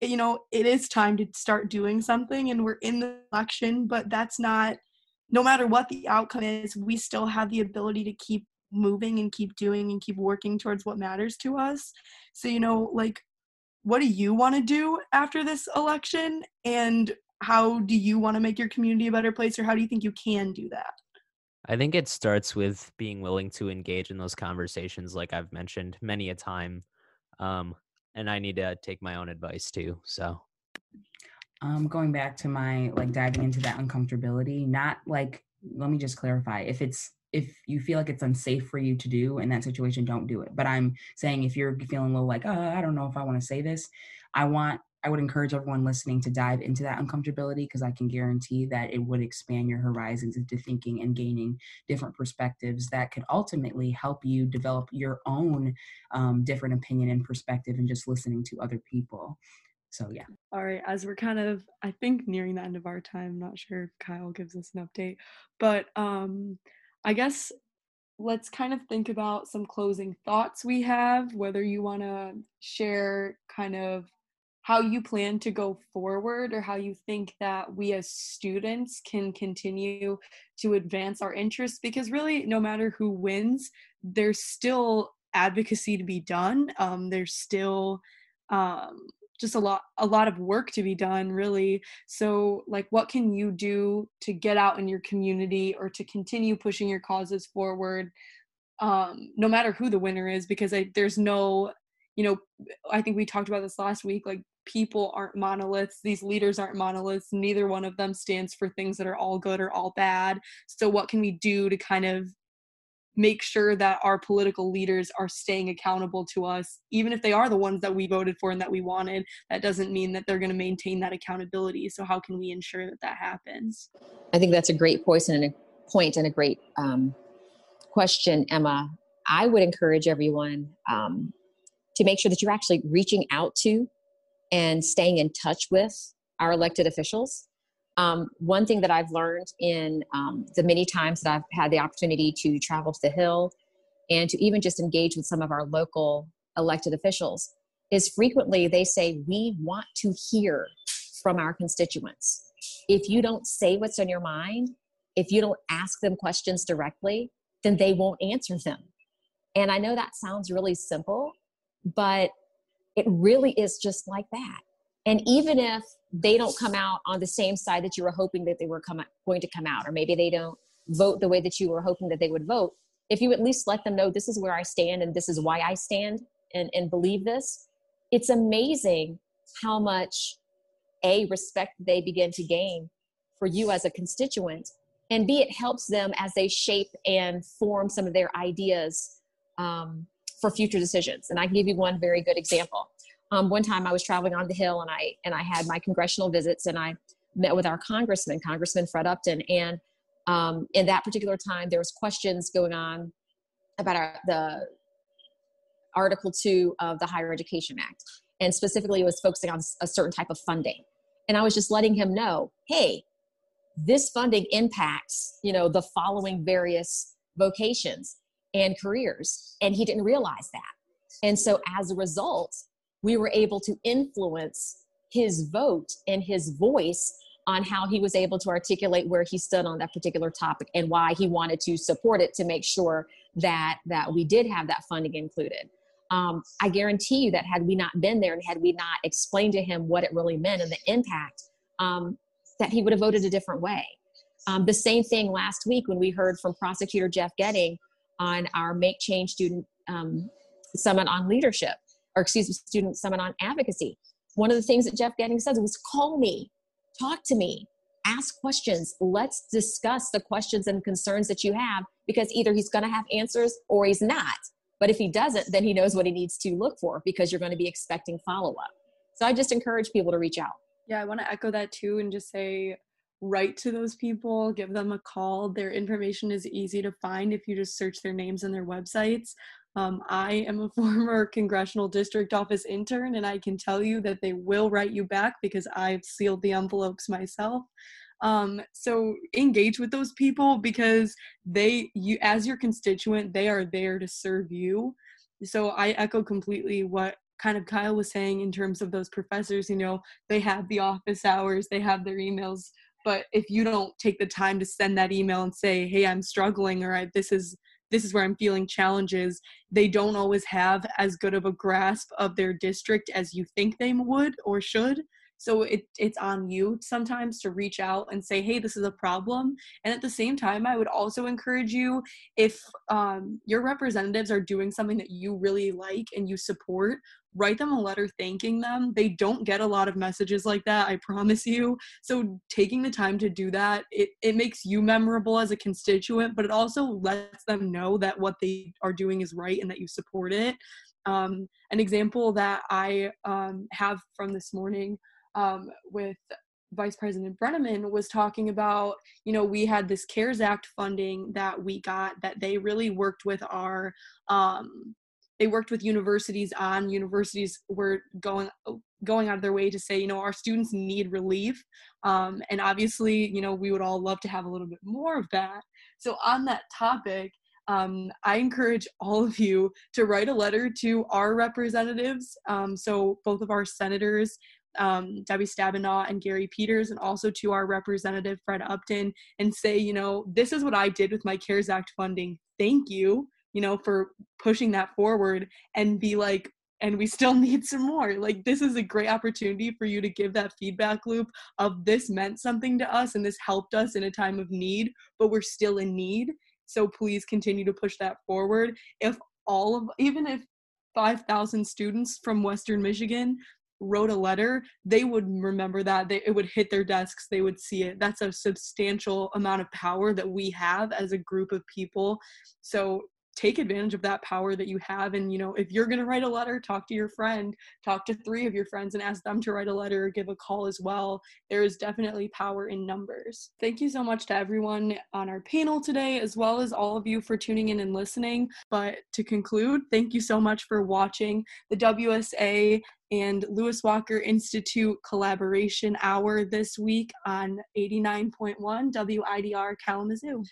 you know, it is time to start doing something and we're in the election, but that's not, no matter what the outcome is, we still have the ability to keep moving and keep doing and keep working towards what matters to us. So, you know, like, what do you want to do after this election? And how do you want to make your community a better place, or how do you think you can do that? I think it starts with being willing to engage in those conversations, like I've mentioned many a time. Um, and I need to take my own advice too. So, um, going back to my like diving into that uncomfortability, not like let me just clarify if it's if you feel like it's unsafe for you to do in that situation, don't do it. But I'm saying if you're feeling a little like, oh, I don't know if I want to say this, I want I would encourage everyone listening to dive into that uncomfortability because I can guarantee that it would expand your horizons into thinking and gaining different perspectives that could ultimately help you develop your own um, different opinion and perspective and just listening to other people. So, yeah. All right. As we're kind of, I think, nearing the end of our time, I'm not sure if Kyle gives us an update, but um, I guess let's kind of think about some closing thoughts we have, whether you want to share kind of how you plan to go forward or how you think that we as students can continue to advance our interests because really no matter who wins there's still advocacy to be done. Um, there's still um, just a lot a lot of work to be done really. So like what can you do to get out in your community or to continue pushing your causes forward um, no matter who the winner is? Because I, there's no you know i think we talked about this last week like people aren't monoliths these leaders aren't monoliths neither one of them stands for things that are all good or all bad. So what can we do to kind of make sure that our political leaders are staying accountable to us even if they are the ones that we voted for and that we wanted? That doesn't mean that they're going to maintain that accountability. So how can we ensure that that happens? I think that's a great point and a point and a great um, question emma. I would encourage everyone um, to make sure that you're actually reaching out to and staying in touch with our elected officials um, one thing that I've learned in um, the many times that I've had the opportunity to travel to the Hill and to even just engage with some of our local elected officials is frequently they say, We want to hear from our constituents. If you don't say what's on your mind, if you don't ask them questions directly, then they won't answer them. And I know that sounds really simple, but it really is just like that. And even if they don't come out on the same side that you were hoping that they were come, going to come out, or maybe they don't vote the way that you were hoping that they would vote, if you at least let them know this is where I stand and this is why I stand and, and believe this, it's amazing how much A, respect they begin to gain for you as a constituent, and B, it helps them as they shape and form some of their ideas um, for future decisions. And I can give you one very good example um, one time I was traveling on the Hill and I and I had my congressional visits and I met with our congressman, Congressman Fred Upton, and um, in that particular time there was questions going on about our, the Article Two of the Higher Education Act, and specifically it was focusing on a certain type of funding. And I was just letting him know, hey, this funding impacts you know the following various vocations and careers, and he didn't realize that. And so as a result, we were able to influence his vote and his voice on how he was able to articulate where he stood on that particular topic and why he wanted to support it to make sure that that we did have that funding included um, i guarantee you that had we not been there and had we not explained to him what it really meant and the impact um, that he would have voted a different way um, the same thing last week when we heard from prosecutor jeff getting on our make change student um, summit on leadership or excuse me, student summit on advocacy. One of the things that Jeff Getting said was call me, talk to me, ask questions. Let's discuss the questions and concerns that you have because either he's going to have answers or he's not. But if he doesn't, then he knows what he needs to look for because you're going to be expecting follow up. So I just encourage people to reach out. Yeah, I want to echo that too and just say write to those people, give them a call. Their information is easy to find if you just search their names and their websites. Um, I am a former congressional district office intern, and I can tell you that they will write you back because I've sealed the envelopes myself. Um, so engage with those people because they, you, as your constituent, they are there to serve you. So I echo completely what kind of Kyle was saying in terms of those professors. You know, they have the office hours, they have their emails, but if you don't take the time to send that email and say, "Hey, I'm struggling," or "This is this is where I'm feeling challenges, they don't always have as good of a grasp of their district as you think they would or should. So it, it's on you sometimes to reach out and say, hey, this is a problem. And at the same time, I would also encourage you if um, your representatives are doing something that you really like and you support, write them a letter thanking them. They don't get a lot of messages like that, I promise you. So taking the time to do that, it, it makes you memorable as a constituent, but it also lets them know that what they are doing is right and that you support it. Um, an example that I um, have from this morning um, with Vice President Breneman was talking about, you know, we had this CARES Act funding that we got that they really worked with our um, they worked with universities on universities were going going out of their way to say you know our students need relief um, and obviously you know we would all love to have a little bit more of that. So on that topic um, i encourage all of you to write a letter to our representatives um, so both of our senators um, Debbie Stabenow and Gary Peters, and also to our representative Fred Upton, and say, you know, this is what I did with my CARES Act funding. Thank you you know, for pushing that forward and be like, and we still need some more. Like, this is a great opportunity for you to give that feedback loop of this meant something to us and this helped us in a time of need, but we're still in need. So please continue to push that forward. If all of, even if 5,000 students from Western Michigan wrote a letter, they would remember that. They, it would hit their desks, they would see it. That's a substantial amount of power that we have as a group of people. So take advantage of that power that you have. And you know if you're going to write a letter talk to your friend talk to three of your friends and ask them to write a letter or give a call as well. There is definitely power in numbers. Thank you so much to everyone on our panel today as well as all of you for tuning in and listening. But to conclude thank you so much for watching the wsa and Lewis Walker Institute collaboration hour this week on 89.1 WIDR Kalamazoo.